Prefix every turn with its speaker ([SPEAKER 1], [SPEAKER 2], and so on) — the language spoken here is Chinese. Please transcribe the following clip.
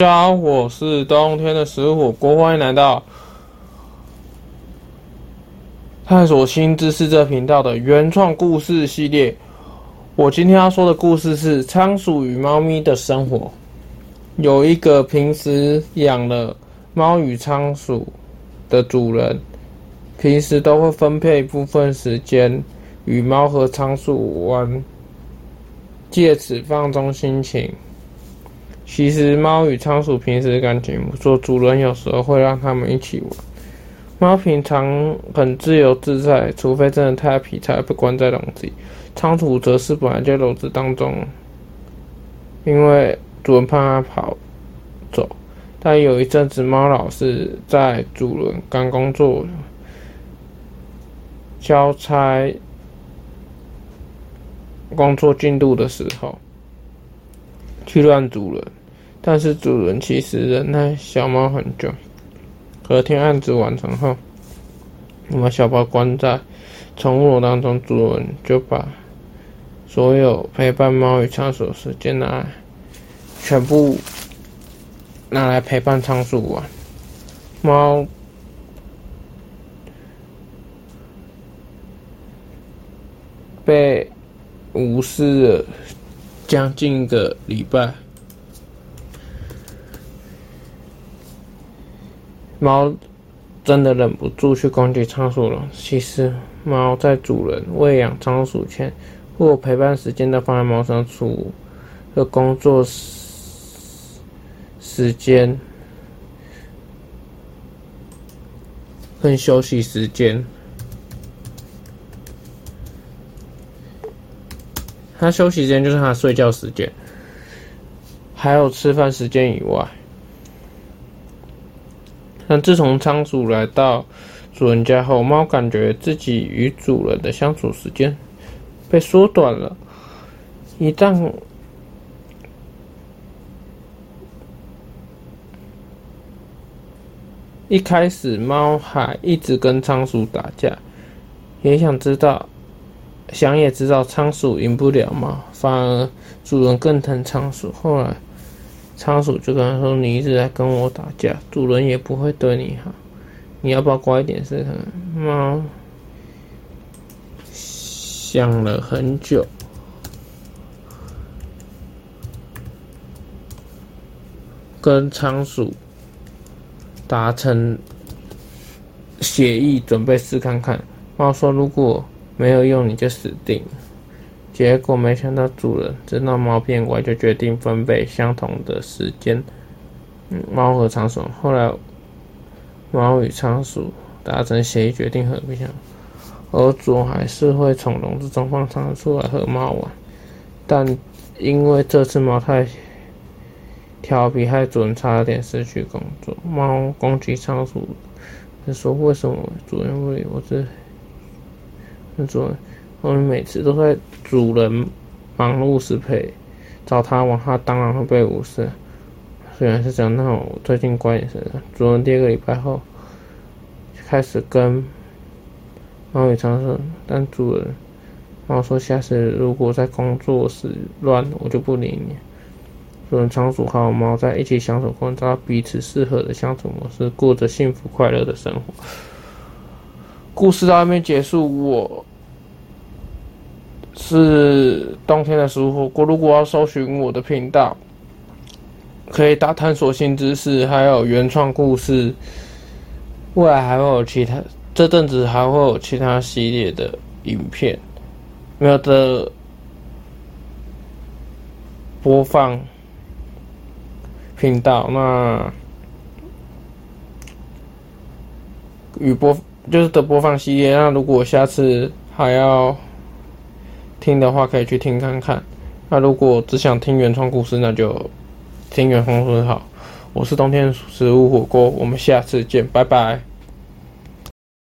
[SPEAKER 1] 大家好，我是冬天的食火锅，欢迎来到探索新知识这频道的原创故事系列。我今天要说的故事是仓鼠与猫咪的生活。有一个平时养了猫与仓鼠的主人，平时都会分配部分时间与猫和仓鼠玩，借此放松心情。其实猫与仓鼠平时感情不错，主人有时候会让他们一起玩。猫平常很自由自在，除非真的太皮才被关在笼子里。仓鼠则是本来就笼子当中，因为主人怕它跑走。但有一阵子，猫老是在主人赶工作、交差、工作进度的时候，去乱主人。但是主人其实忍耐小猫很久。隔天案子完成后，我把小猫关在宠物笼当中，主人就把所有陪伴猫与仓鼠时间拿来，全部拿来陪伴仓鼠玩。猫被无视了将近一个礼拜。猫真的忍不住去攻击仓鼠了。其实，猫在主人喂养仓鼠前或陪伴时间都放在猫上，除了工作时时间跟休息时间，它休息时间就是它睡觉时间，还有吃饭时间以外。但自从仓鼠来到主人家后，猫感觉自己与主人的相处时间被缩短了。一旦一开始，猫还一直跟仓鼠打架，也想知道，想也知道仓鼠赢不了猫，反而主人更疼仓鼠。后来。仓鼠就跟他说：“你一直在跟我打架，主人也不会对你好，你要不要乖一点试试看？”猫想了很久，跟仓鼠达成协议，准备试看看。猫说：“如果没有用，你就死定。”结果没想到主人知道猫变乖，就决定分配相同的时间。嗯，猫和仓鼠后来，猫与仓鼠达成协议，决定和平相处。而主人还是会从笼子中放仓鼠来和猫玩，但因为这次猫太调皮，害主人差点失去工作。猫攻击仓鼠，你说：“为什么主人不理我？这主人。”我们每次都在主人。忙碌时陪找他玩，他当然会被无视。虽然是这样，那我最近乖点是。主人。第二个礼拜后开始跟猫与仓鼠，但主人。猫说下次如果在工作时乱，我就不理你。主人。仓鼠和猫在一起相处过，找到彼此适合的相处模式，过着幸福快乐的生活。故事到这边结束，我。是冬天的食物火锅。如果要搜寻我的频道，可以打探索新知识，还有原创故事。未来还会有其他，这阵子还会有其他系列的影片，没有的播放频道。那与播就是的播放系列。那如果下次还要。听的话可以去听看看，那如果只想听原创故事，那就听原创故事好。我是冬天食物火锅，我们下次见，拜拜。